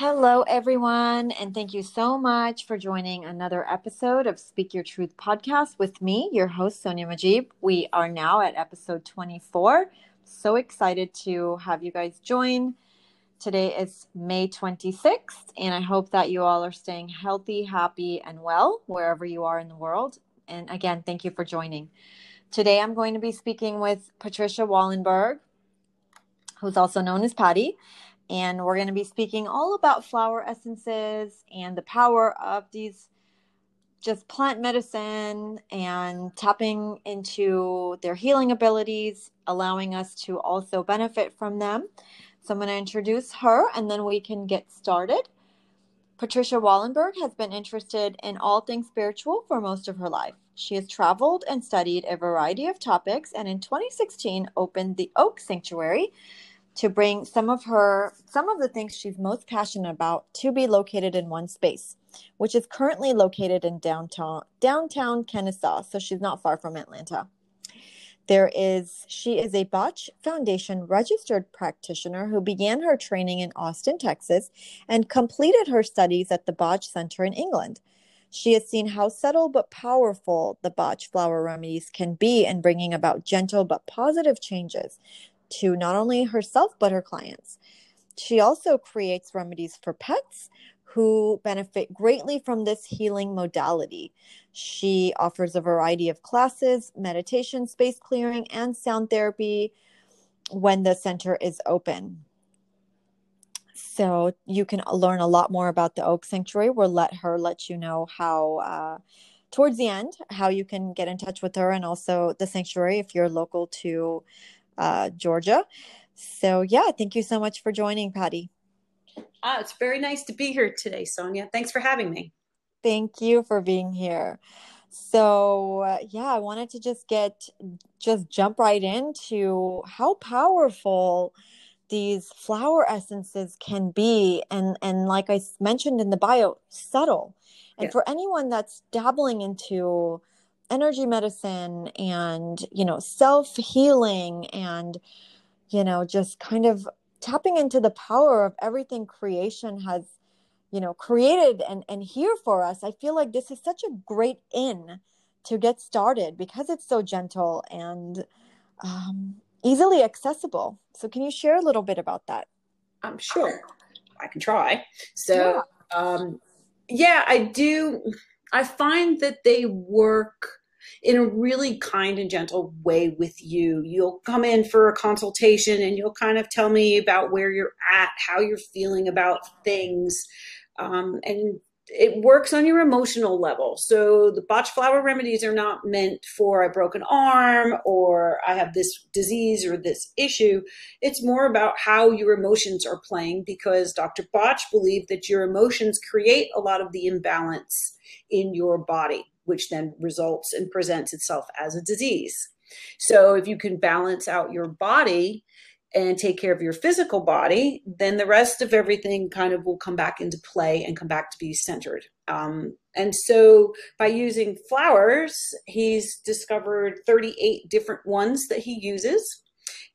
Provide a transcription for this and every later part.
Hello, everyone, and thank you so much for joining another episode of Speak Your Truth podcast with me, your host, Sonya Mujeeb. We are now at episode 24. So excited to have you guys join. Today is May 26th, and I hope that you all are staying healthy, happy, and well wherever you are in the world. And again, thank you for joining. Today, I'm going to be speaking with Patricia Wallenburg, who's also known as Patty and we're going to be speaking all about flower essences and the power of these just plant medicine and tapping into their healing abilities, allowing us to also benefit from them. So I'm going to introduce her and then we can get started. Patricia Wallenburg has been interested in all things spiritual for most of her life. She has traveled and studied a variety of topics and in 2016 opened the Oak Sanctuary to bring some of her some of the things she's most passionate about to be located in one space which is currently located in downtown downtown Kennesaw so she's not far from Atlanta. There is she is a Bach Foundation registered practitioner who began her training in Austin Texas and completed her studies at the Bach Center in England. She has seen how subtle but powerful the Bach flower remedies can be in bringing about gentle but positive changes to not only herself but her clients. She also creates remedies for pets who benefit greatly from this healing modality. She offers a variety of classes, meditation, space clearing, and sound therapy when the center is open. So you can learn a lot more about the Oak Sanctuary. We'll let her let you know how, uh, towards the end, how you can get in touch with her and also the sanctuary if you're local to uh, Georgia. So, yeah, thank you so much for joining, Patty. Ah, it's very nice to be here today, Sonya. Thanks for having me. Thank you for being here. So, uh, yeah, I wanted to just get, just jump right into how powerful these flower essences can be and and like i mentioned in the bio subtle and yeah. for anyone that's dabbling into energy medicine and you know self healing and you know just kind of tapping into the power of everything creation has you know created and and here for us. I feel like this is such a great in to get started because it's so gentle and um, easily accessible. So can you share a little bit about that? I'm um, sure. I can try. So yeah. um yeah i do i find that they work in a really kind and gentle way with you. You'll come in for a consultation and you'll kind of tell me about where you're at, how you're feeling about things. Um, and it works on your emotional level. So the Bach flower remedies are not meant for a broken arm or I have this disease or this issue. It's more about how your emotions are playing because Dr. Bach believed that your emotions create a lot of the imbalance in your body which then results and presents itself as a disease. So if you can balance out your body and take care of your physical body, then the rest of everything kind of will come back into play and come back to be centered. Um, and so by using flowers, he's discovered 38 different ones that he uses.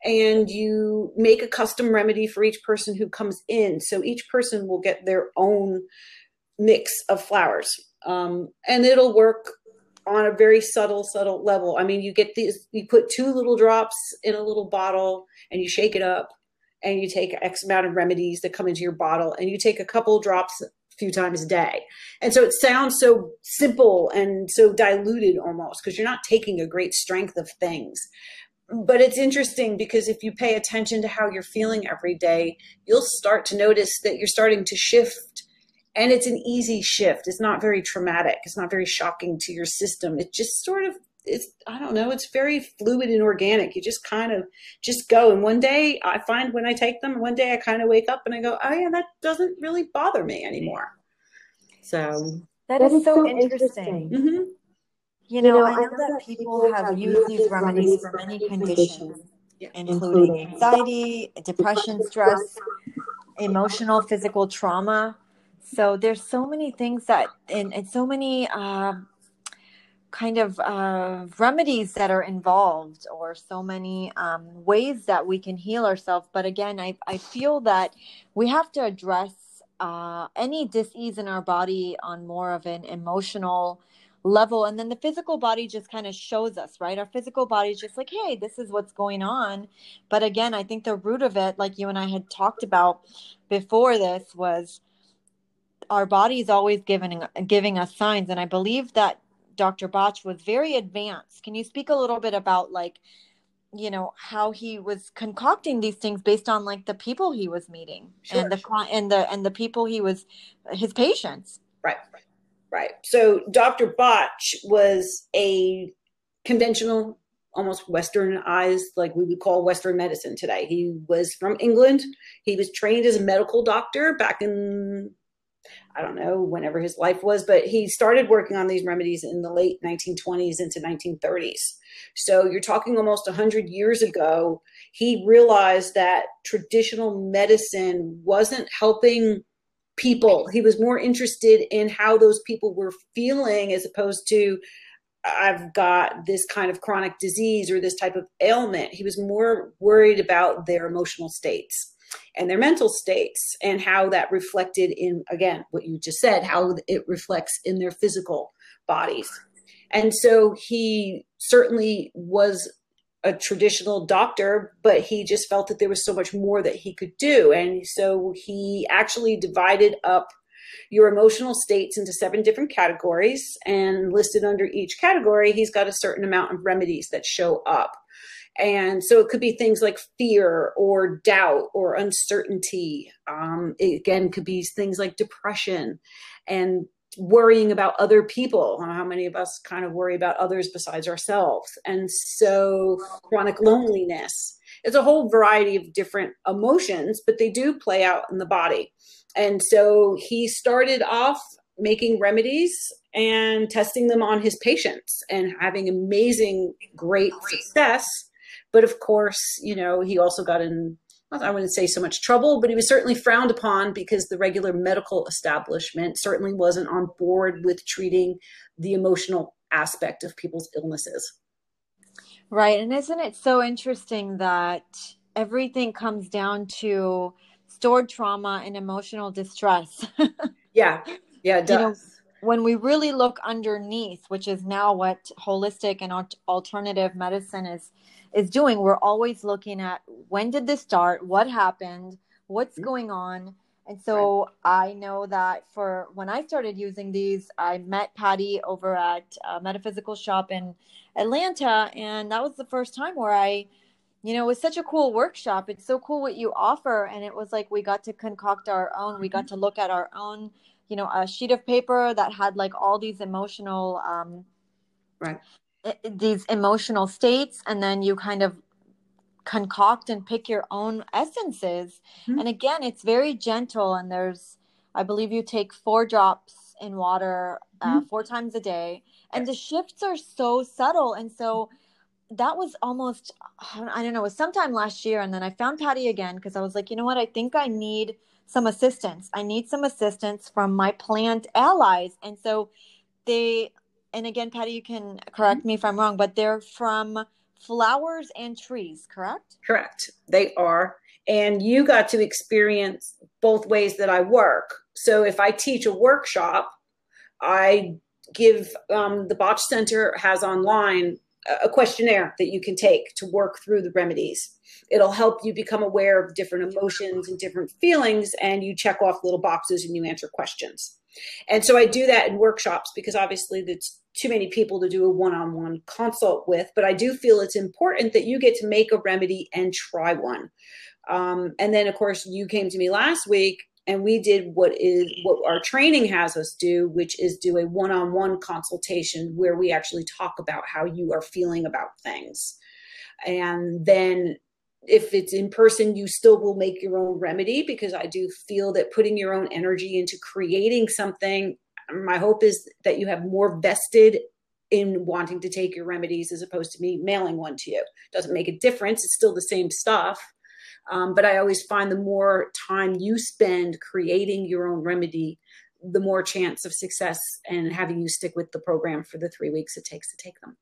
And you make a custom remedy for each person who comes in. So each person will get their own mix of flowers um, and it'll work on a very subtle, subtle level. I mean, you get these, you put two little drops in a little bottle and you shake it up and you take X amount of remedies that come into your bottle and you take a couple drops a few times a day. And so it sounds so simple and so diluted almost because you're not taking a great strength of things. But it's interesting because if you pay attention to how you're feeling every day, you'll start to notice that you're starting to shift and it's an easy shift it's not very traumatic it's not very shocking to your system it just sort of it's i don't know it's very fluid and organic you just kind of just go and one day i find when i take them one day i kind of wake up and i go oh yeah that doesn't really bother me anymore so that, that is, is, so, so interesting, interesting. Mm-hmm. You know, you know, I know that people have used these remedies for many conditions, yeah. including anxiety, depression, stress, emotional, physical trauma. So there's so many things that, and, and so many uh, kind of uh, remedies that are involved, or so many um, ways that we can heal ourselves. But again, I, I feel that we have to address uh, any disease in our body on more of an emotional level. And then the physical body just kind of shows us right? Our physical body is just like hey this is what's going on. But again i think the root of it like you and i had talked about before this was our body is always giving giving us signs. And i believe that dr bach was very advanced. Can you speak a little bit about like you know how he was concocting these things based on like the people he was meeting sure, and the and the and the people he was his patients? Right. Right. So dr bach was a conventional almost westernized like we would call western medicine today. He was from england. He was trained as a medical doctor back in I don't know, whenever his life was, but he started working on these remedies in the late 1920s into 1930s. So you're talking almost 100 years ago. He realized that traditional medicine wasn't helping people. He was more interested in how those people were feeling as opposed to, I've got this kind of chronic disease or this type of ailment. He was more worried about their emotional states and their mental states and how that reflected in again what you just said how it reflects in their physical bodies. And so he certainly was a traditional doctor but he just felt that there was so much more that he could do. And so he actually divided up your emotional states into seven different categories and listed under each category he's got a certain amount of remedies that show up and so it could be things like fear or doubt or uncertainty. Um, again, could be things like depression and worrying about other people. How many of us kind of worry about others besides ourselves? And so chronic loneliness. It's a whole variety of different emotions, but they do play out in the body. And so he started off making remedies and testing them on his patients and having amazing, great success but of course, you know, he also got in, I wouldn't say so much trouble, but he was certainly frowned upon because the regular medical establishment certainly wasn't on board with treating the emotional aspect of people's illnesses. Right. And isn't it so interesting that everything comes down to stored trauma and emotional distress? yeah. Yeah, it does. You know, when we really look underneath, which is now what holistic and alternative medicine is is doing we're always looking at when did this start what happened what's mm-hmm. going on and so right. i know that for when i started using these i met patty over at a metaphysical shop in atlanta and that was the first time where i you know it was such a cool workshop it's so cool what you offer and it was like we got to concoct our own we got mm-hmm. to look at our own you know a sheet of paper that had like all these emotional um right these emotional states and then you kind of concoct and pick your own essences. Mm-hmm. and again it's very gentle and there's i believe you take four drops in water uh, mm-hmm. four times a day and the shifts are so subtle and so that was almost i don't know it was sometime last year and then i found patty again because i was like you know what? I think i need some assistance. I need some assistance from my plant allies. And so they and again, Patty, you can correct mm-hmm. me if I'm wrong, but they're from flowers and trees, correct? Correct. They are. And you got to experience both ways that I work. So if I teach a workshop, I give um, the Bach Center has online a questionnaire that you can take to work through the remedies. It'll help you become aware of different emotions and different feelings, and you check off little boxes and you answer questions. And so I do that in workshops because obviously it's too many people to do a one-on-one consult with but i do feel it's important that you get to make a remedy and try one. Um, and then of course you came to me last week and we did what is what our training has us do which is do a one-on-one consultation where we actually talk about how you are feeling about things. And then if it's in person you still will make your own remedy because i do feel that putting your own energy into creating something my hope is that you have more vested in wanting to take your remedies as opposed to me mailing one to you. Doesn't make a difference. It's still the same stuff. Um, but I always find the more time you spend creating your own remedy, the more chance of success and having you stick with the program for the three weeks it takes to take them.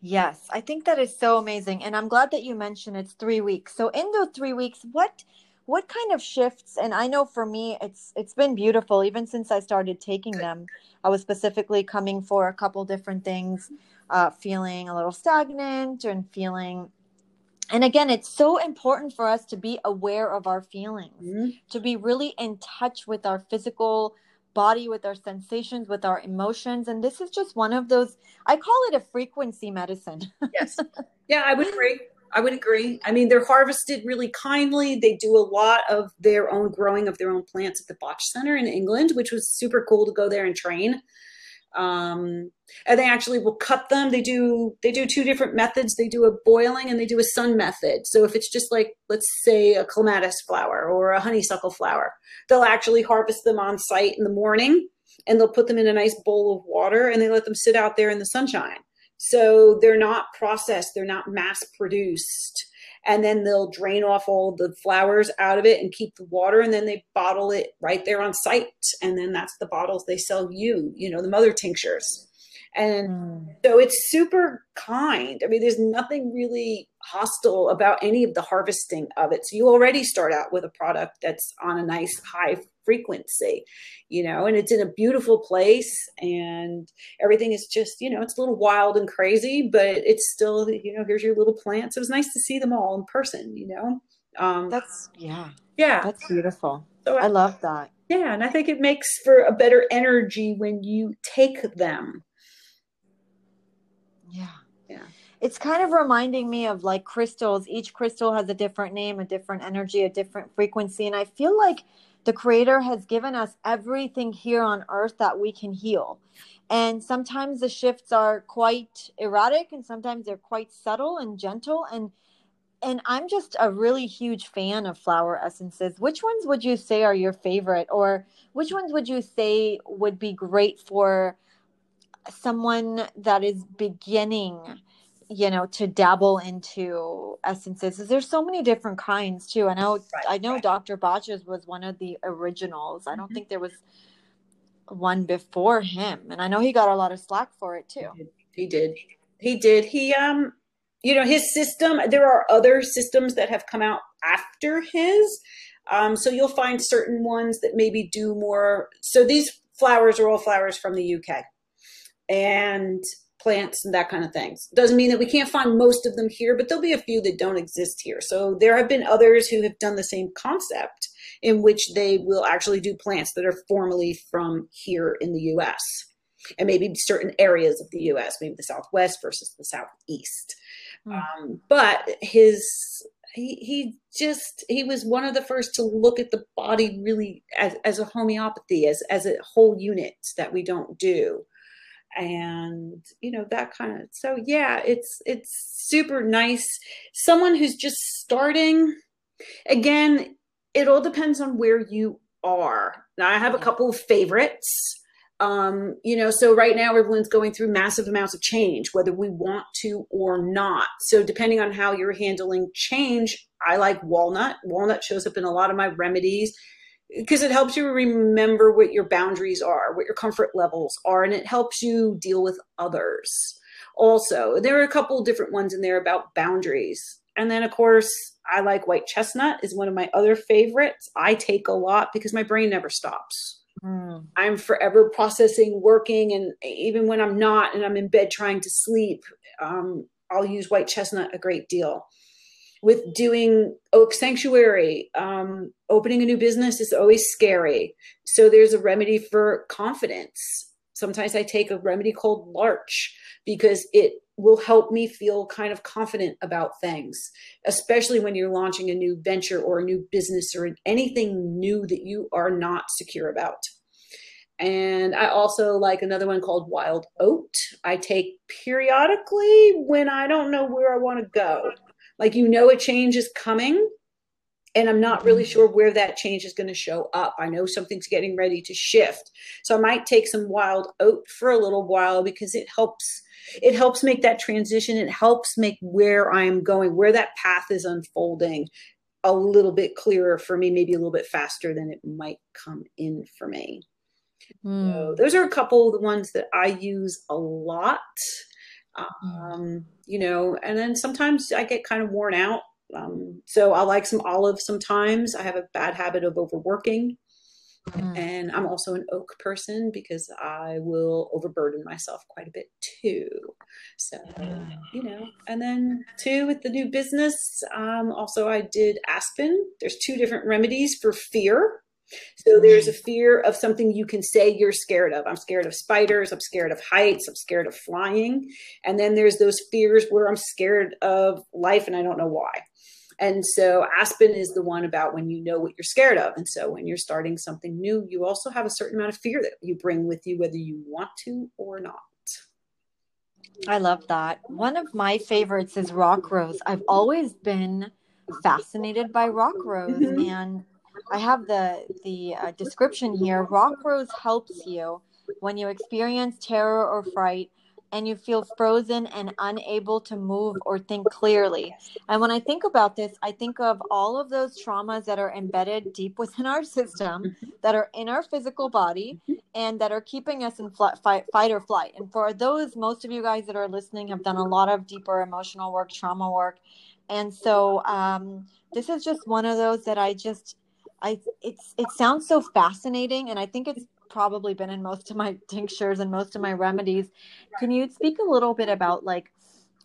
Yes, I think that is so amazing. And I'm glad that you mentioned it's three weeks. So, in those three weeks, what what kind of shifts and i know for me it's it's been beautiful even since i started taking them. I was specifically coming for a couple different things uh, feeling a little stagnant and feeling and again it's so important for us to be aware of our feelings mm-hmm. to be really in touch with our physical body with our sensations with our emotions and this is just one of those i call it a frequency medicine. Yes. Yeah i would agree I would agree. I mean, they're harvested really kindly. They do a lot of their own growing of their own plants at the Bach Center in England, which was super cool to go there and train. Um, and they actually will cut them. They do they do two different methods. They do a boiling and they do a sun method. So if it's just like let's say a clematis flower or a honeysuckle flower, they'll actually harvest them on site in the morning and they'll put them in a nice bowl of water and they let them sit out there in the sunshine. So they're not processed, they're not mass produced. And then they'll drain off all the flowers out of it and keep the water. And then they bottle it right there on site. And then that's the bottles they sell you, you know, the mother tinctures. And mm. so it's super kind. I mean, there's nothing really hostile about any of the harvesting of it. So you already start out with a product that's on a nice high frequency, you know, and it's in a beautiful place and everything is just, you know, it's a little wild and crazy, but it's still, you know, here's your little plants. It was nice to see them all in person, you know. Um, that's yeah. Yeah. That's beautiful. So I, I love that. Yeah, and I think it makes for a better energy when you take them. Yeah. It's kind of reminding me of like crystals. Each crystal has a different name, a different energy, a different frequency. And I feel like the creator has given us everything here on earth that we can heal and sometimes the shifts are quite erratic and sometimes they're quite subtle and gentle and and i'm just a really huge fan of flower essences which ones would you say are your favorite or which ones would you say would be great for someone that is beginning you know to dabble into essences there's so many different kinds too. I know right, i know right. dr bach's was one of the originals. I don't mm-hmm. think there was one before him and i know he got a lot of slack for it too. He did. He did. He um you know his system there are other systems that have come out after his um so you'll find certain ones that maybe do more so these flowers are all flowers from the uk and plants and that kind of things. Doesn't mean that we can't find most of them here, but there'll be a few that don't exist here. So there have been others who have done the same concept in which they will actually do plants that are formally from here in the US and maybe certain areas of the US, maybe the Southwest versus the Southeast. Mm. Um, but his he, he just he was one of the first to look at the body really as, as a homeopathy as as a whole unit that we don't do and you know that kind of so yeah it's it's super nice. Someone who's just starting again it all depends on where you are. Now i have a couple of favorites um you know so right now everyone's going through massive amounts of change whether we want to or not. So depending on how you're handling change i like walnut. Walnut shows up in a lot of my remedies because it helps you remember what your boundaries are, what your comfort levels are, and it helps you deal with others. Also, there are a couple different ones in there about boundaries. And then, of course, I like white chestnut is one of my other favorites. I take a lot because my brain never stops. Mm. I'm forever processing, working, and even when I'm not and I'm in bed trying to sleep, um, I'll use white chestnut a great deal with doing oak sanctuary um, opening a new business is always scary so there's a remedy for confidence sometimes i take a remedy called larch because it will help me feel kind of confident about things especially when you're launching a new venture or a new business or anything new that you are not secure about and I also like another one called Wild Oat. I take periodically when I don't know where I want to go. Like you know a change is coming and I'm not really sure where that change is going to show up. I know something's getting ready to shift. So I might take some wild oat for a little while because it helps it helps make that transition. It helps make where I'm going, where that path is unfolding a little bit clearer for me, maybe a little bit faster than it might come in for me. Mm. So those are a couple of the ones that I use a lot. Mm. um, you know, and then sometimes I get kind of worn out Um, so I like some olive sometimes. I have a bad habit of overworking. Mm. And I'm also an oak person because I will overburden myself quite a bit too. So, you know, and then too with the new business, um, also I did aspen. There's two different remedies for fear. So there's a mm. fear of something you can say you're scared of. I'm scared of spiders. I'm scared of heights. I'm scared of flying. And then there's those fears where I'm scared of life and I don't know why. And so Aspen is the one about when you know what you're scared of. And so when you're starting something new, you also have a certain amount of fear that you bring with you, whether you want to or not. I love that. One of my favorites is rock rose. I've always been fascinated by rock rose mm-hmm. and I have the the uh, description here. Rock rose helps you when you experience terror or fright and you feel frozen and unable to move or think clearly. And when I think about this, I think of all of those traumas that are embedded deep within our system, that are in our physical body, and that are keeping us in flight, fight, fight or flight. And for those, most of you guys that are listening have done a lot of deeper emotional work, trauma work. And so um, this is just one of those that I just, I it's it sounds so fascinating, and I think it's probably been in most of my tinctures and most of my remedies. Can you speak a little bit about like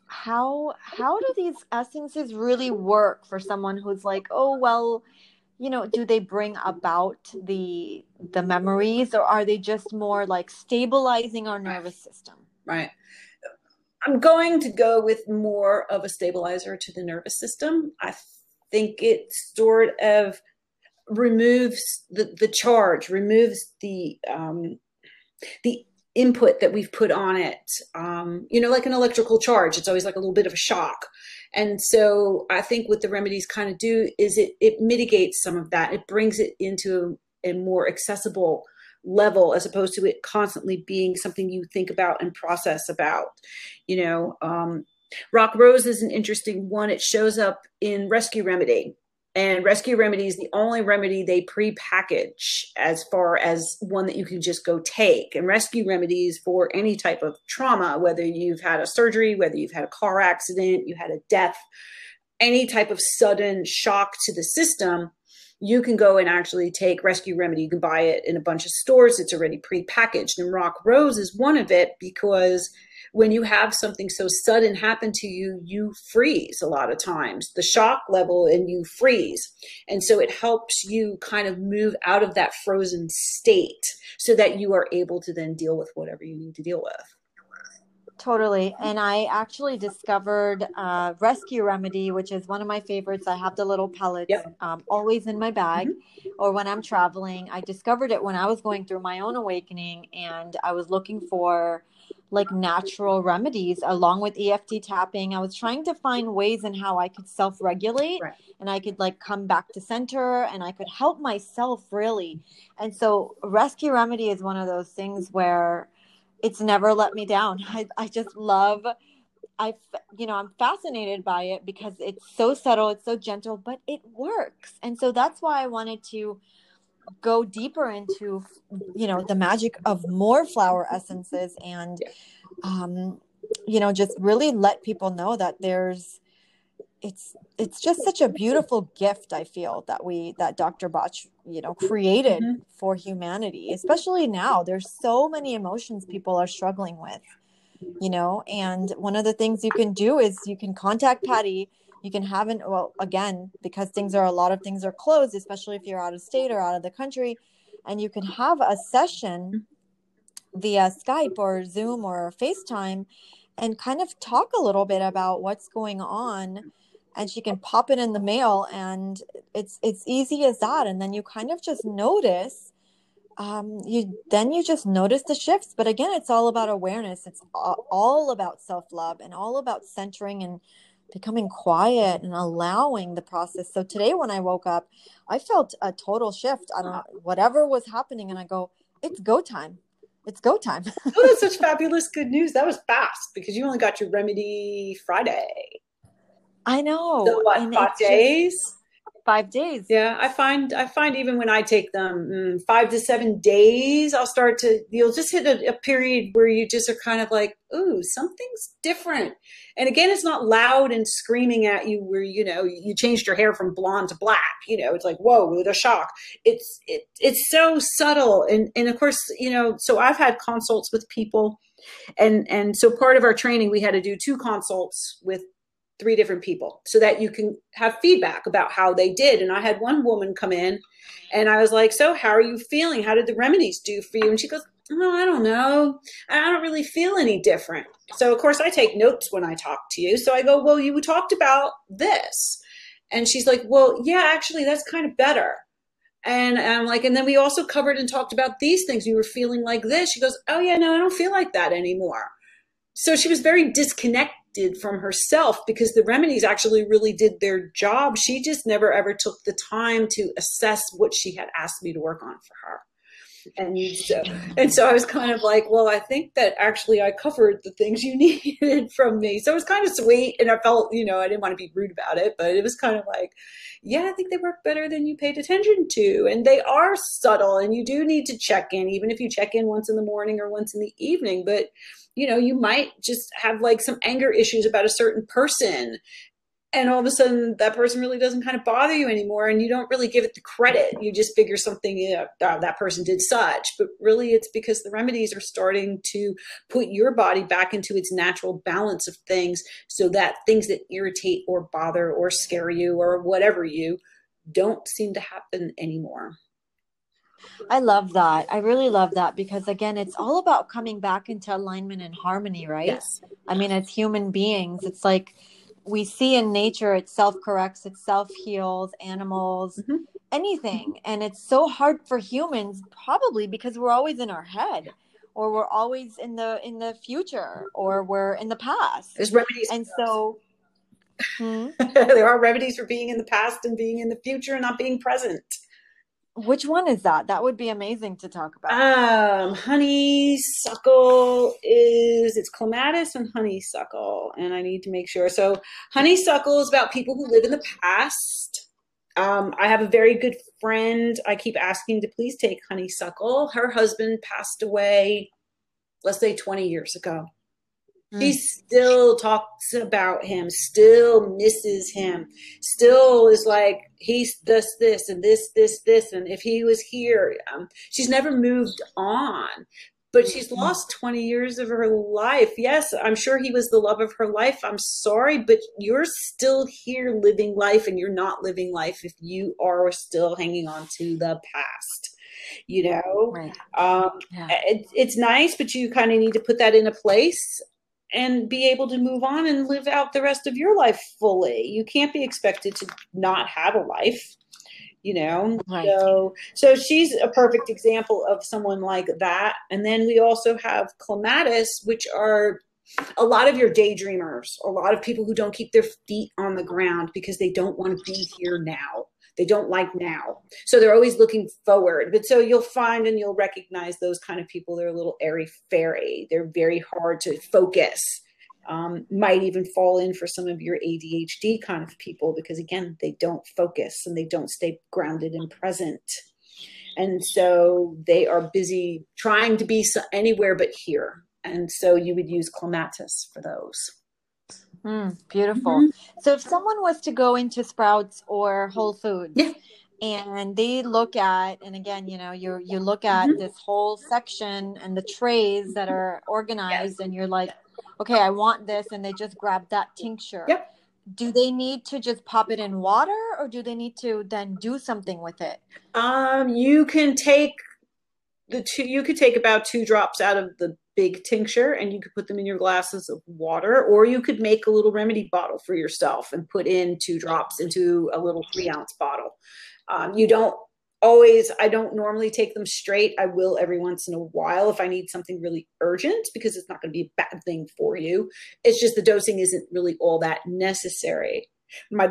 how how do these essences really work for someone who's like, oh well, you know, do they bring about the the memories or are they just more like stabilizing our nervous system? Right. I'm going to go with more of a stabilizer to the nervous system. I think it sort of removes the, the charge, removes the um, the input that we've put on it. Um, you know, like an electrical charge, it's always like a little bit of a shock. And so I think what the remedies kind of do is it it mitigates some of that. It brings it into a, more accessible level as opposed to it constantly being something you think about and process about. You know, um, Rock Rose is an interesting one. It shows up in Rescue Remedy and rescue remedy is the only remedy they pre-package as far as one that you can just go take. And rescue remedies for any type of trauma whether you've had a surgery whether you've had a car accident you had a death any type of sudden shock to the system you can go and actually take rescue remedy. You can buy it in a bunch of stores. It's already pre-packaged. And rock rose is one of it because when you have something so sudden happen to you, you freeze a lot of times, the shock level, and you freeze. And so it helps you kind of move out of that frozen state so that you are able to then deal with whatever you need to deal with. Totally. And I actually discovered uh, Rescue Remedy, which is one of my favorites. I have the little pellets yep. um, always in my bag mm-hmm. or when I'm traveling. I discovered it when I was going through my own awakening and I was looking for like natural remedies along with EFT tapping. I was trying to find ways in how I could self regulate right. and I could like come back to center and I could help myself really. And so, Rescue Remedy is one of those things where it's never let me down. I, I just love. I, you know, I'm fascinated by it because it's so subtle, it's so gentle, but it works. And so that's why I wanted to go deeper into you know the magic of more flower essences and um you know just really let people know that there's it's it's just such a beautiful gift i feel that we that dr bach you know created mm-hmm. for humanity especially now there's so many emotions people are struggling with you know and one of the things you can do is you can contact patty you can have an well again because things are a lot of things are closed especially if you're out of state or out of the country and you can have a session via skype or zoom or facetime and kind of talk a little bit about what's going on and she can pop it in the mail and it's it's easy as that. And then you kind of just notice um, you then you just notice the shifts. But again it's all about awareness. It's all about self-love and all about centering and becoming quiet and allowing the process. So today when I woke up, I felt a total shift. I don't know, whatever was happening. And I go, it's go time. It's go time. oh, that's such fabulous good news. That was fast because you only got your remedy Friday. I know. So what, five days? Five days. Yeah, I find I find even when I take them mm, five to seven days, I'll start to you'll just hit a, a, period where you just are kind of like, ooh, something's different. And again, it's not loud and screaming at you where you know you changed your hair from blonde to black. You know, it's like whoa, with a shock. It's it it's so subtle, and and of course, you know, so I've had consults with people. And and so part of our training, we had to do two consults with three different people so that you can have feedback about how they did. And I had one woman come in and I was like, So, how are you feeling? How did the remedies do for you? And she goes, Oh, I don't know. I don't really feel any different. So, of course, I take notes when I talk to you. So I go, Well, you talked about this. And she's like, Well, yeah, actually, that's kind of better. And I'm like, and then we also covered and talked about these things. You were feeling like this. She goes, Oh, yeah, no, I don't feel like that anymore. So she was very disconnected did from herself because the remedies actually really did their job. She just never ever took the time to assess what she had asked me to work on for her. And so, and so I was kind of like, well, I think that actually I covered the things you needed from me. So it was kind of sweet. And I felt, you know, I didn't want to be rude about it, but it was kind of like, yeah, I think they work better than you paid attention to. And they are subtle and you do need to check in, even if you check in once in the morning or once in the evening. But you know, you might just have like some anger issues about a certain person. And all of a sudden, that person really doesn't kind of bother you anymore, and you don't really give it the credit. You just figure something, you know, oh, that person did such. But really, it's because the remedies are starting to put your body back into its natural balance of things so that things that irritate or bother or scare you or whatever you don't seem to happen anymore. I love that. I really love that because again, it's all about coming back into alignment and harmony, right? Yes. I mean, as human beings, it's like we see in nature it self corrects, it self heals, animals, mm-hmm. anything. And it's so hard for humans probably because we're always in our head or we're always in the in the future or we're in the past. There's remedies. And so hmm? there are remedies for being in the past and being in the future and not being present. Which one is that? That would be amazing to talk about. Um, honeysuckle is it's clematis and honeysuckle, and I need to make sure. So, honeysuckle is about people who live in the past. Um, I have a very good friend. I keep asking to please take honeysuckle. Her husband passed away, let's say, 20 years ago. She mm. still talks about him, still misses him, still is like, he's this, this, and this, this, this. And if he was here, um, she's never moved on, but she's mm-hmm. lost 20 years of her life. Yes, I'm sure he was the love of her life. I'm sorry, but you're still here living life and you're not living life if you are still hanging on to the past you know right. um, yeah. it, it's nice but you kind of need to put that in a place and be able to move on and live out the rest of your life fully. You can't be expected to not have a life, you know. Right. So so she's a perfect example of someone like that. And then we also have clematis, which are a lot of your daydreamers, a lot of people who don't keep their feet on the ground because they don't want to be here now they don't like now. So they're always looking forward. But so you'll find and you'll recognize those kind of people. They're a little airy fairy. They're very hard to focus. Um, might even fall in for some of your ADHD kind of people because again, they don't focus and they don't stay grounded and present. And so they are busy trying to be anywhere but here. And so you would use clematis for those. Mm, beautiful. Mm-hmm. So if someone was to go into Sprouts or Whole Foods yeah. and they look at, and again, you know, you you look at mm-hmm. this whole section and the trays that are organized, yes. and you're like, okay, I want this, and they just grab that tincture. Yep. Do they need to just pop it in water, or do they need to then do something with it? Um, you can take the two. You could take about two drops out of the big tincture and you could put them in your glasses of water, or you could make a little remedy bottle for yourself and put in two drops into a little three ounce bottle. Um, you don't always, I don't normally take them straight. I will every once in a while if I need something really urgent because it's not going to be a bad thing for you. It's just the dosing isn't really all that necessary. My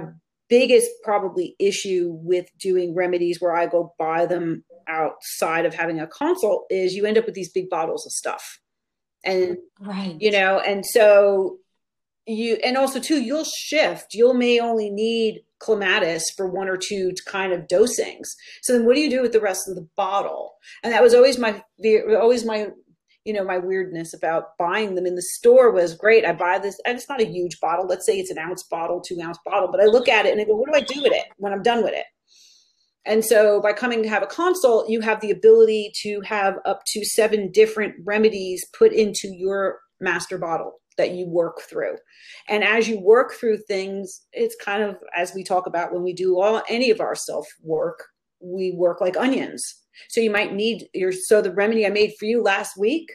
biggest probably issue with doing remedies where I go buy them outside of having a consult is you end up with these big bottles of stuff and right you know and so you and also too you'll shift you'll may only need clematis for one or two kind of dosings. So then what do you do with the rest of the bottle? And that was always my always my you know my weirdness about buying them in the store was great. I buy this and it's not a huge bottle. Let's say it's an ounce bottle, two ounce bottle, but I look at it and I go, what do I do with it when I'm done with it? And so by coming to have a consult, you have the ability to have up to seven different remedies put into your master bottle that you work through. And as you work through things, it's kind of as we talk about when we do all any of our self work, we work like onions. So you might need your so the remedy I made for you last week,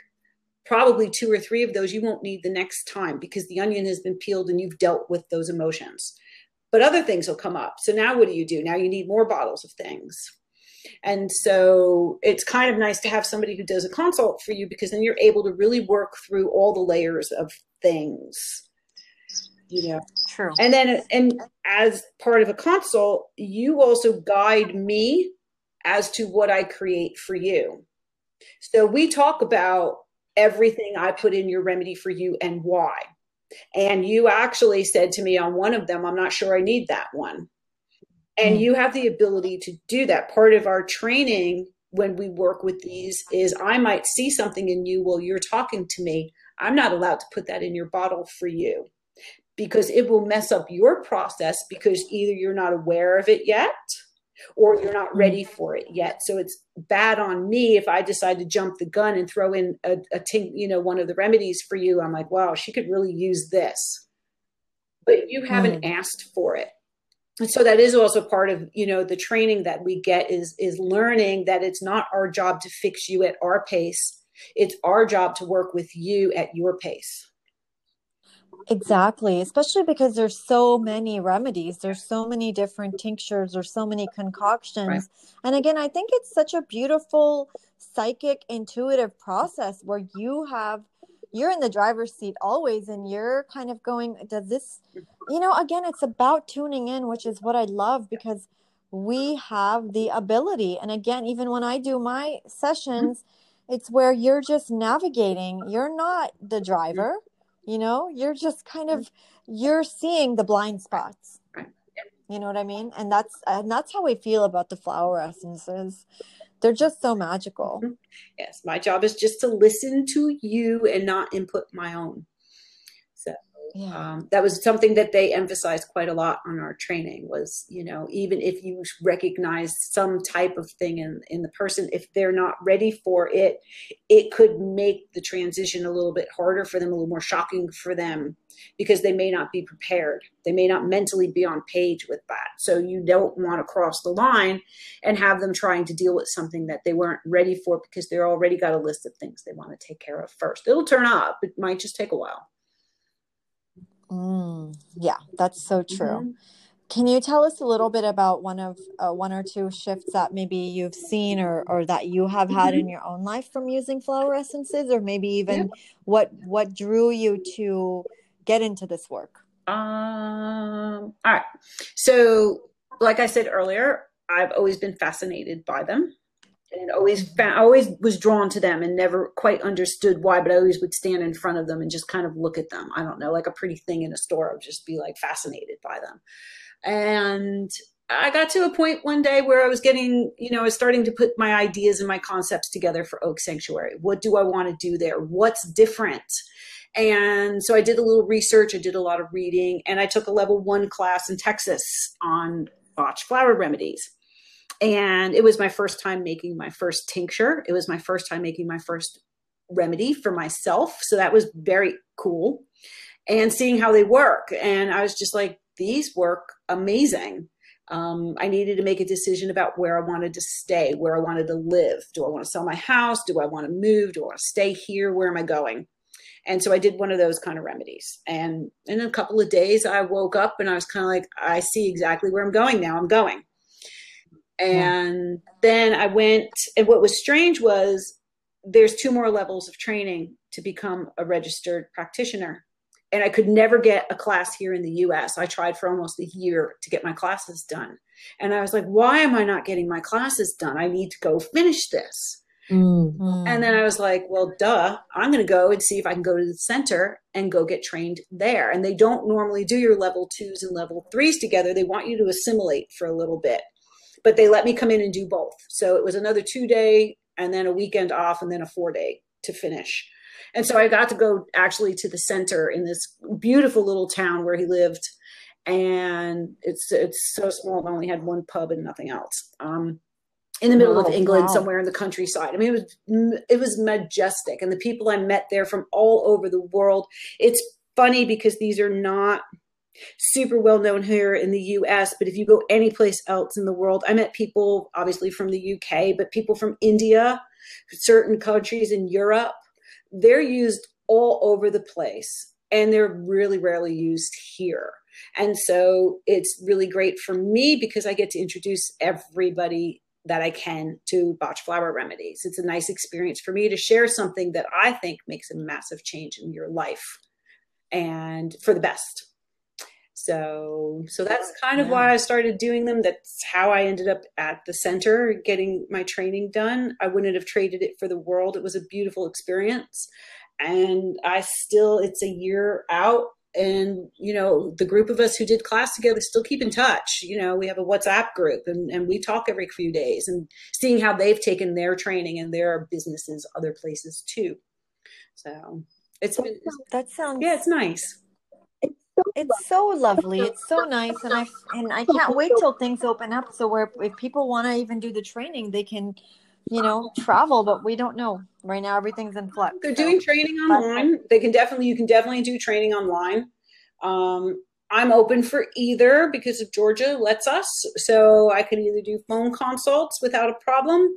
probably two or three of those you won't need the next time because the onion has been peeled and you've dealt with those emotions. But other things will come up. So now what do you do? Now you need more bottles of things. And so it's kind of nice to have somebody who does a consult for you because then you're able to really work through all the layers of things. You know. True. And then and as part of a consult, you also guide me as to what I create for you. So we talk about everything I put in your remedy for you and why. And you actually said to me on one of them, I'm not sure I need that one. And mm. you have the ability to do that. Part of our training when we work with these is I might see something in you while you're talking to me. I'm not allowed to put that in your bottle for you because it will mess up your process because either you're not aware of it yet or you're not ready mm. for it yet. So it's bad on me if I decide to jump the gun and throw in a, a t- you know, one of the remedies for you. I'm like, wow, she could really use this. But you haven't mm. asked for it and so that is also part of you know the training that we get is is learning that it's not our job to fix you at our pace it's our job to work with you at your pace exactly especially because there's so many remedies there's so many different tinctures there's so many concoctions. Right. and again i think it's such a beautiful psychic intuitive process where you have you're in the driver's seat always and you're kind of going does this you know again it's about tuning in which is what i love because we have the ability. And again even when i do my mm-hmm. sessions it's where you're just navigating. You're not the mm-hmm. driver you know you're just kind of you're seeing the blind spots you know what i mean and that's and that's how we feel about the flower essences they're just so magical. Mm-hmm. Yes, my job is just to listen to you and not input my own. Yeah. um, that was something that they emphasized quite a lot on our training was, you know, even if you recognize some type of thing in, in the person, if they're not ready for it, it could make the transition a little bit harder for them, a little more shocking for them because they may not be prepared. They may not mentally be on page with that. So you don't want to cross the line and have them trying to deal with something that they weren't ready for because they're already got a list of things they want to take care of first. It'll turn up. It might just take a while. Mm, yeah, that's so true. Mm-hmm. Can you tell us a little bit about one of uh, one or two shifts that maybe you've seen or or that you have had mm-hmm. in your own life from using flower essences, or maybe even yeah. what what drew you to get into this work? Um, all right. So, like I said earlier, I've always been fascinated by them and always found, always was drawn to them and never quite understood why, but I always would stand in front of them and just kind of look at them. I don't know, like a pretty thing in a store, I would just be like fascinated by them. And I got to a point one day where I was getting, you know, I was starting to put my ideas and my concepts together for Oak Sanctuary. What do I want to do there? What's different? And so I did a little research, I did a lot of reading, and I took a level one class in Texas on bach flower remedies. And it was my first time making my first tincture. It was my first time making my first remedy for myself. So that was very cool. And seeing how they work. And I was just like, these work amazing. Um, I needed to make a decision about where I wanted to stay, where I wanted to live. Do I want to sell my house? Do I want to move? Do I want to stay here? Where am I going? And so I did one of those kind of remedies. And in a couple of days, I woke up and I was kind of like, I see exactly where I'm going now. I'm going. And yeah. then I went, and what was strange was there's two more levels of training to become a registered practitioner. And I could never get a class here in the US. I tried for almost a year to get my classes done. And I was like, why am I not getting my classes done? I need to go finish this. Mm-hmm. And then I was like, well, duh, I'm going to go and see if I can go to the center and go get trained there. And they don't normally do your level twos and level threes together. They want you to assimilate for a little bit, but they let me come in and do both. So it was another two day and then a weekend off and then a four day to finish. And so I got to go actually to the center in this beautiful little town where he lived. And it's it's so small. I only had one pub and nothing else. Um, in the middle oh, of England, wow. somewhere in the countryside. I mean, it was it was majestic, and the people I met there from all over the world. It's funny because these are not super well known here in the US, but if you go any place else in the world, I met people obviously from the UK, but people from India, certain countries in Europe, they're used all over the place and they're really rarely used here. And so it's really great for me because I get to introduce everybody that I can to Bach flower remedies. It's a nice experience for me to share something that I think makes a massive change in your life and for the best. So, so that's kind of yeah. why I started doing them. That's how I ended up at the center getting my training done. I wouldn't have traded it for the world. It was a beautiful experience. And I still, it's a year out and you know the group of us who did class together still keep in touch you know we have a whatsapp group and, and we talk every few days and seeing how they've taken their training and their businesses other places too so it's been that sounds yeah it's nice it's so lovely. It's so nice and i and i can't wait till things open up so where if people want to even do the training they can you know travel but we don't know. Right now everything's in flux they're so. doing training online. They can definitely you can definitely do training online. Um, i'm open for either because if georgia lets us so i can either do phone consults without a problem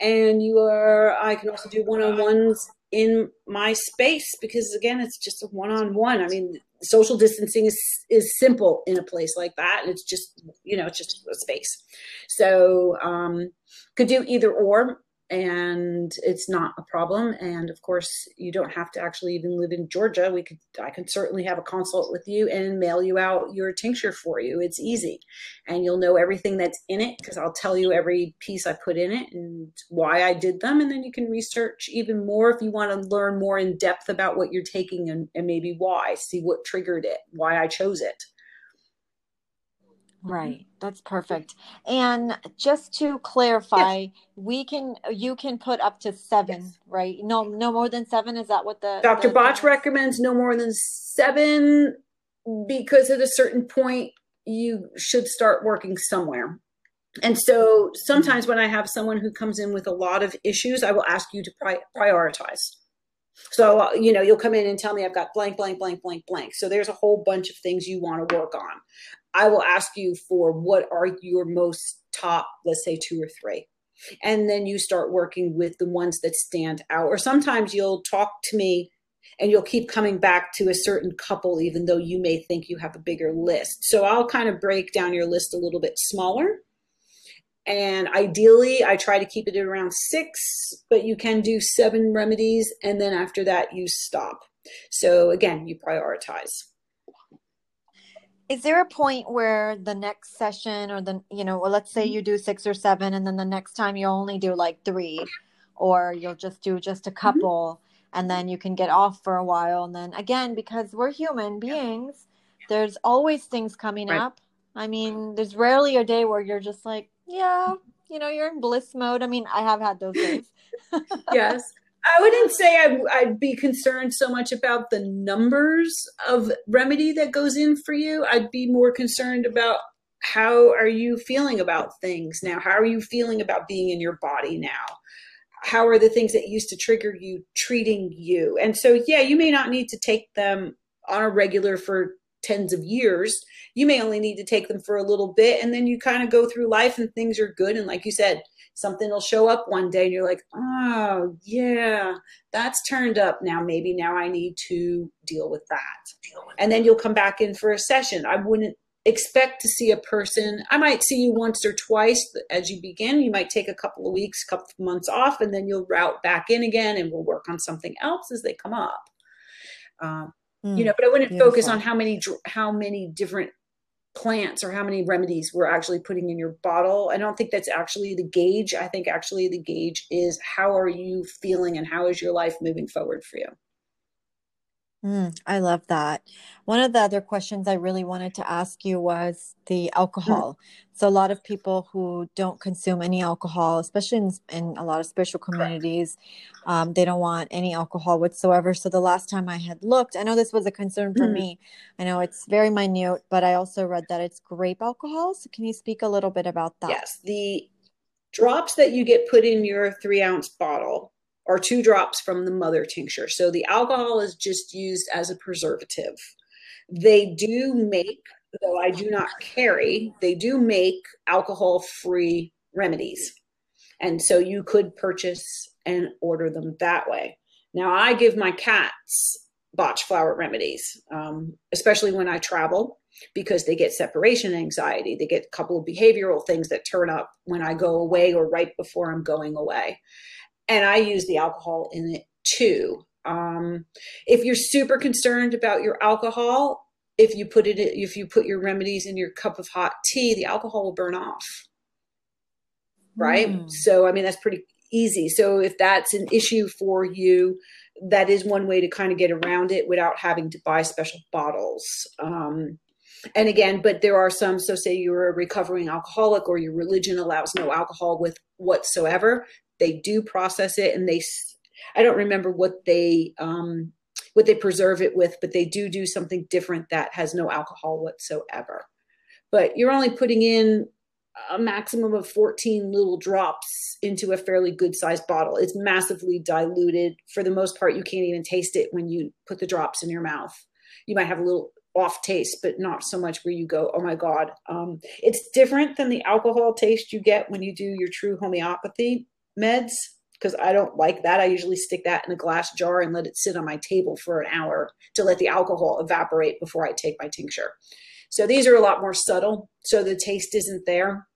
and you are i can also do one-on-ones in my space because again it's just a one-on-one. I mean social distancing is is simple in a place like that it's just you know it's just a space. So um could do either or and it's not a problem. And of course you don't have to actually even live in georgia. We could i can certainly have a consult with you and mail you out your tincture for you. It's easy. And you'll know everything that's in it because i'll tell you every piece i put in it and why i did them. And then you can research even more if you want to learn more in depth about what you're taking and, and maybe why see what triggered it why i chose it. Right. That's perfect. And just to clarify, yes. we can you can put up to seven, yes. right? No, no more than seven. Is that what the Dr. Bach recommends? No more than seven, because at a certain point you should start working somewhere. And so sometimes mm-hmm. when I have someone who comes in with a lot of issues, I will ask you to pri- prioritize. So, uh, you know, you'll come in and tell me I've got blank, blank, blank, blank, blank. So there's a whole bunch of things you want to work on. I will ask you for what are your most top, let's say two or three. And then you start working with the ones that stand out. Or sometimes you'll talk to me and you'll keep coming back to a certain couple, even though you may think you have a bigger list. So I'll kind of break down your list a little bit smaller. And ideally, I try to keep it at around six, but you can do seven remedies. And then after that, you stop. So again, you prioritize is there a point where the next session or the you know well, let's say you do six or seven and then the next time you only do like three or you'll just do just a mm-hmm. couple mm-hmm. and then you can get off for a while and then again because we're human beings there's always things coming right. up i mean there's rarely a day where you're just like yeah you know you're in bliss mode i mean i have had those days yes I wouldn't say I, I'd be concerned so much about the numbers of remedy that goes in for you. I'd be more concerned about how are you feeling about things now? How are you feeling about being in your body now? How are the things that used to trigger you treating you? And so, yeah, you may not need to take them on a regular for tens of years. You may only need to take them for a little bit, and then you kind of go through life and things are good. And like you said, something will show up one day and you're like, oh, yeah, that's turned up now. Maybe now I need to deal with that. And then you'll come back in for a session. I wouldn't expect to see a person. I might see you once or twice as you begin. You might take a couple of weeks, couple of months off, and then you'll route back in again and we'll work on something else as they come up. Um, you know, mm, but I wouldn't beautiful. focus on how many how many different plants or how many remedies we're actually putting in your bottle. I don't think that's actually the gauge. I think actually the gauge is how are you feeling and how is your life moving forward for you. Mm, I love that. One of the other questions I really wanted to ask you was the Mm. alcohol. So a lot of people who don't consume any alcohol, especially in, in a lot of spiritual communities, um, they don't want any alcohol whatsoever. So the last time I had looked, I know this was a concern for Mhm. me. I know it's very minute, but I also read that it's grape alcohol. So can you speak a little bit about that? Yes, the drops that you get put in your three ounce bottle are two drops from the mother tincture. So the alcohol is just used as a preservative. They do make, though I do not carry, they do make alcohol free remedies. And so you could purchase and order them that way. Now, I give my cats bach flower remedies, um, especially when I travel because they get separation anxiety. They get a couple of behavioral things that turn up when I go away or right before I'm going away. And I use the alcohol in it too. Um, if you're super concerned about your alcohol, if you put it, if you put your remedies in your cup of hot tea, the alcohol will burn off. Right. Mm. So, I mean, that's pretty easy. So, if that's an issue for you, that is one way to kind of get around it without having to buy special bottles. Um, and again, but there are some, so say you're a recovering alcoholic or your religion allows no alcohol with whatsoever, they do process it and they, I don't remember what they, um, what they preserve it with, but they do do something different that has no alcohol whatsoever. But you're only putting in a maximum of 14 little drops into a fairly good sized bottle. It's massively diluted. For the most part, you can't even taste it when you put the drops in your mouth. You might have a little off taste, but not so much where you go, oh my God. Um, it's different than the alcohol taste you get when you do your true homeopathy meds, because I don't like that. I usually stick that in a glass jar and let it sit on my table for an hour to let the alcohol evaporate before I take my tincture. So these are a lot more subtle, so the taste isn't there.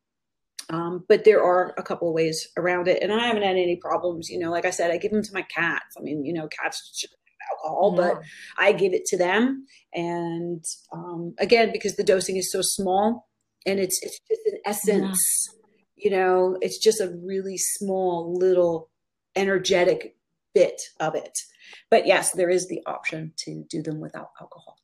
Um, but there are a couple of ways around it, and I haven't had any problems. You know, like I said, I give them to my cats. I mean, you know, cats should have alcohol, Yeah. but I give it to them. And um, again, because the dosing is so small, and it's it's just an essence. You know, it's just a really small little energetic bit of it. But yes, there is the option to do them without alcohol.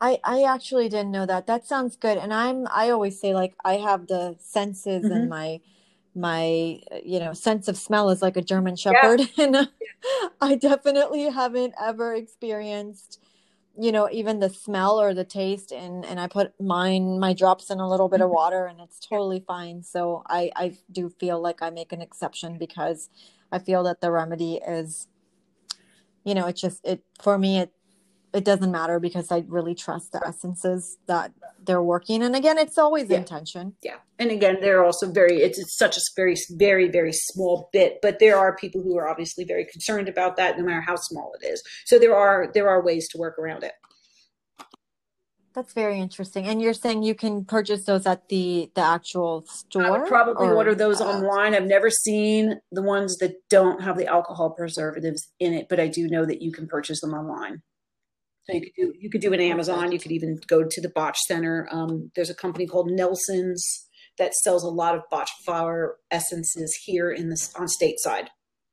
I I actually didn't know that. That sounds good. And I'm I always say like I have the senses Mhm. and my my uh, you know sense of smell is like a German Shepherd and I definitely haven't ever experienced you know even the smell or the taste and and I put mine my drops in a little bit of Mhm. water and it's totally fine. So I I do feel like I make an exception because I feel that the remedy is you know it's just it for me it it doesn't matter because I really trust the essences that they're working. And again, it's always Yeah. intention. Yeah. And again, they're also very, it's, it's such a very, very, very small bit, but there are people who are obviously very concerned about that no matter how small it is. So there are, there are ways to work around it. That's very interesting. And you're saying you can purchase those at the the actual store? I would probably or- order those uh, online. I've never seen the ones that don't have the alcohol preservatives in it, but I do know that you can purchase them online. So you could do you could do an Amazon. You could even go to the Bach Center. Um, there's a company called Nelson's that sells a lot of Bach flower essences here in this on stateside.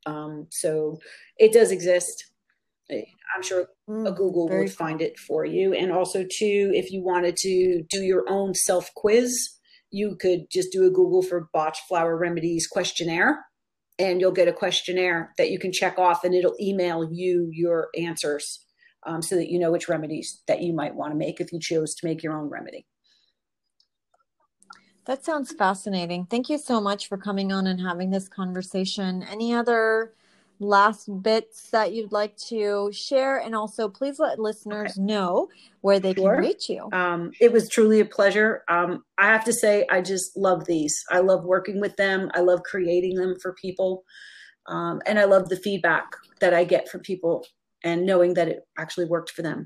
Um, so it does exist. I'm sure a mm, Google would find it for you. And also, too, if you wanted to do your own self quiz, you could just do a Google for bach flower remedies questionnaire, and you'll get a questionnaire that you can check off, and it'll email you your answers um, so that you know which remedies that you might want to make if you chose to make your own remedy. That sounds fascinating. Thank you so much for coming on and having this conversation. Any other last bits that you'd like to share? And also, please let listeners know where they Sure. can reach you. Um, it was truly a pleasure. Um, I have to say, I just love these. I love working with them. I love creating them for people. Um, and I love the feedback that I get from people and knowing that it actually worked for them.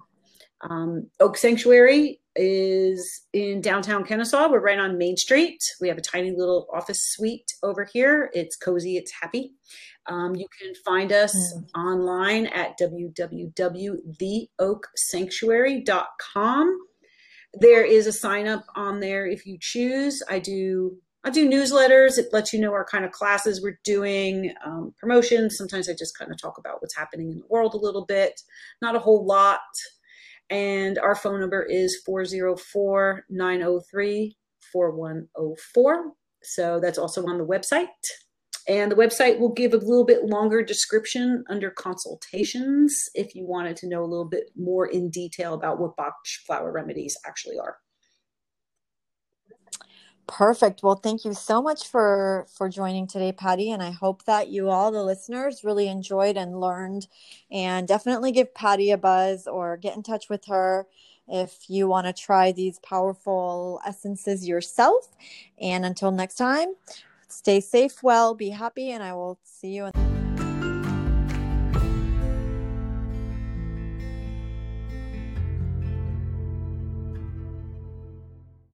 Um, Oak Sanctuary is in downtown Kennesaw. We're right on Main Street. We have a tiny little office suite over here. It's cozy, it's happy. Um, you can find us Mm. online at www.theoaksanctuary.com. there is a sign up on there if you choose. I do I do newsletters. It lets you know our kind of classes we're doing, um, promotions. Sometimes I just kind of talk about what's happening in the world a little bit, not a whole lot. And our phone number is 404 903 4104. So that's also on the website. And the website will give a little bit longer description under consultations if you wanted to know a little bit more in detail about what Bach flower remedies actually are. Perfect. Well, thank you so much for for joining today, Patty, and I hope that you all the listeners really enjoyed and learned and definitely give Patty a buzz or get in touch with her if you want to try these powerful essences yourself. And until next time, stay safe, well, be happy, and I will see you in